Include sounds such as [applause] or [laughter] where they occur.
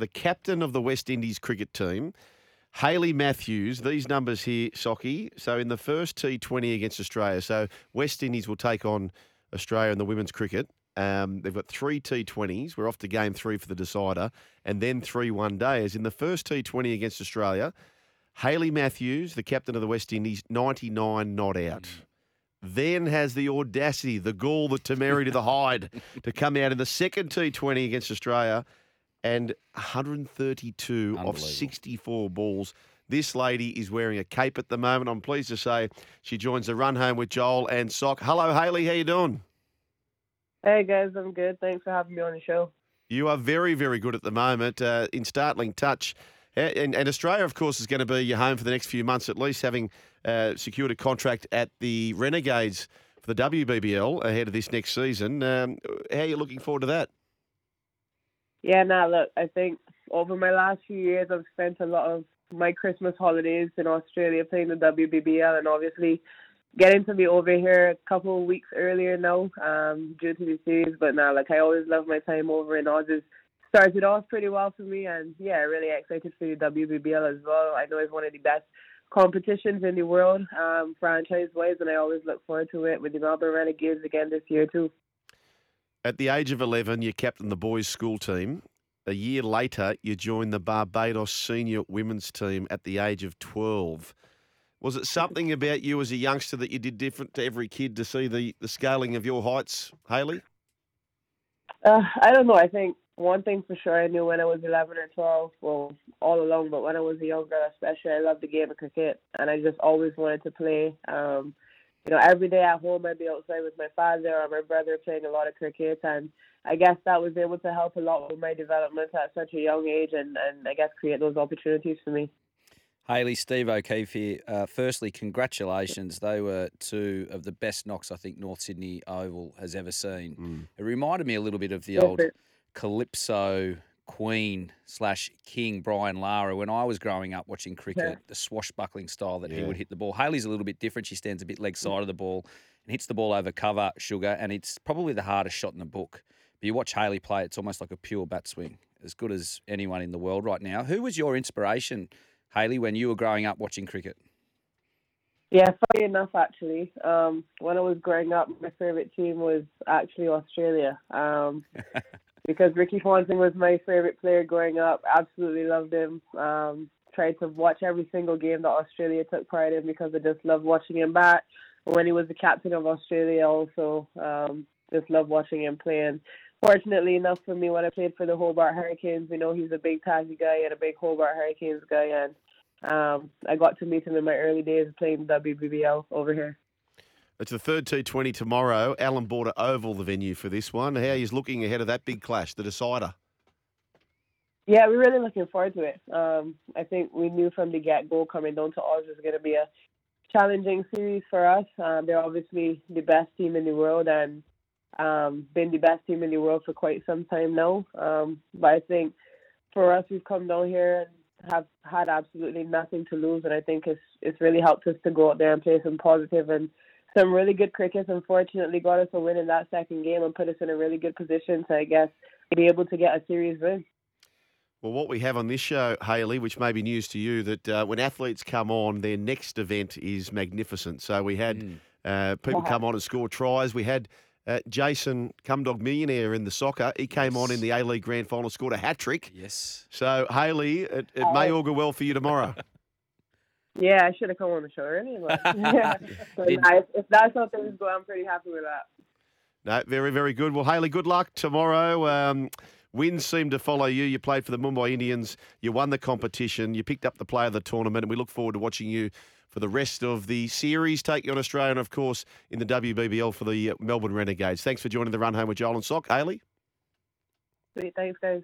the captain of the West Indies cricket team, Hayley Matthews. These numbers here, Socky. So in the first T20 against Australia, so West Indies will take on Australia in the women's cricket. Um, they've got three T20s. We're off to game three for the decider, and then three one days. In the first T20 against Australia, Hayley Matthews, the captain of the West Indies, 99 not out. Then has the audacity, the gall, the temerity, to the hide [laughs] to come out in the second T20 against Australia and 132 of 64 balls. This lady is wearing a cape at the moment. I'm pleased to say she joins the run home with Joel and Sock. Hello, Hayley. How you doing? Hey guys, I'm good. Thanks for having me on the show. You are very, very good at the moment. Uh, in startling touch. And, and, Australia, of course, is going to be your home for the next few months at least, having uh, secured a contract at the Renegades for the WBBL ahead of this next season. Um, how are you looking forward to that? Yeah, now look, I think over my last few years, I've spent a lot of my Christmas holidays in Australia playing the WBBL, and obviously getting to be over here a couple of weeks earlier now um, due to the series. But now, like I always love my time over in Aussies. Started off pretty well for me, and yeah, really excited for the WBBL as well. I know it's one of the best competitions in the world, um, franchise-wise, and I always look forward to it with the Melbourne Renegades again this year too. At the age of 11, you captained the boys' school team. A year later, you joined the Barbados senior women's team at the age of 12. Was it something about you as a youngster that you did different to every kid to see the, the scaling of your heights, Hayley? Uh, I don't know. I think one thing for sure I knew when I was 11 or 12, well, all along, but when I was a young girl especially, I loved the game of cricket and I just always wanted to play. Um, you know, every day at home I'd be outside with my father or my brother playing a lot of cricket and I guess that was able to help a lot with my development at such a young age and, and I guess create those opportunities for me. Hayley, Steve O'Keefe here. Uh, firstly, congratulations. They were two of the best knocks I think North Sydney Oval has ever seen. Mm. It reminded me a little bit of the old Calypso queen slash king Brian Lara when I was growing up watching cricket, yeah. the swashbuckling style that yeah. he would hit the ball. Hayley's a little bit different. She stands a bit leg side of the ball and hits the ball over cover, sugar, and it's probably the hardest shot in the book. But you watch Hayley play, it's almost like a pure bat swing, as good as anyone in the world right now. Who was your inspiration, Hayley, when you were growing up watching cricket? Yeah, funny enough, actually, um, when I was growing up, my favorite team was actually Australia. Um, [laughs] because Ricky Ponting was my favorite player growing up. Absolutely loved him. Um, tried to watch every single game that Australia took part in because I just loved watching him bat. When he was the captain of Australia, also um, just loved watching him play. And fortunately enough for me, when I played for the Hobart Hurricanes, we know he's a big Tassie guy and a big Hobart Hurricanes guy, and um, I got to meet him in my early days playing WBBL over here. It's the third T20 tomorrow. Allan Border Oval, the venue for this one. How he's looking ahead of that big clash, the decider? Yeah, we're really looking forward to it. Um, I think we knew from the get go coming down to Oz was going to be a challenging series for us. Um, they're obviously the best team in the world and um, been the best team in the world for quite some time now. Um, but I think for us, we've come down here and have had absolutely nothing to lose, and I think it's it's really helped us to go out there and play some positive and some really good crickets. Unfortunately, got us a win in that second game and put us in a really good position to, I guess, be able to get a series win. Well, what we have on this show, Hayley, which may be news to you, that uh, when athletes come on, their next event is magnificent. So we had mm. uh, people come on and score tries. We had uh, Jason Cumdog Millionaire in the soccer. He came yes. on in the A League Grand Final, scored a hat trick. Yes. So, Hayley, it, it may augur well for you tomorrow. [laughs] Yeah, I should have come on the show early. But [laughs] yeah. so nice. If that's how things go, I'm pretty happy with that. No, very, very good. Well, Hayley, good luck tomorrow. Um, wins seem to follow you. You played for the Mumbai Indians. You won the competition. You picked up the player of the tournament, and we look forward to watching you for the rest of the series. Take you on Australia, and of course in the WBBL for the uh, Melbourne Renegades. Thanks for joining the run home with Joel and Sock, Hayley. Sweet, thanks, guys.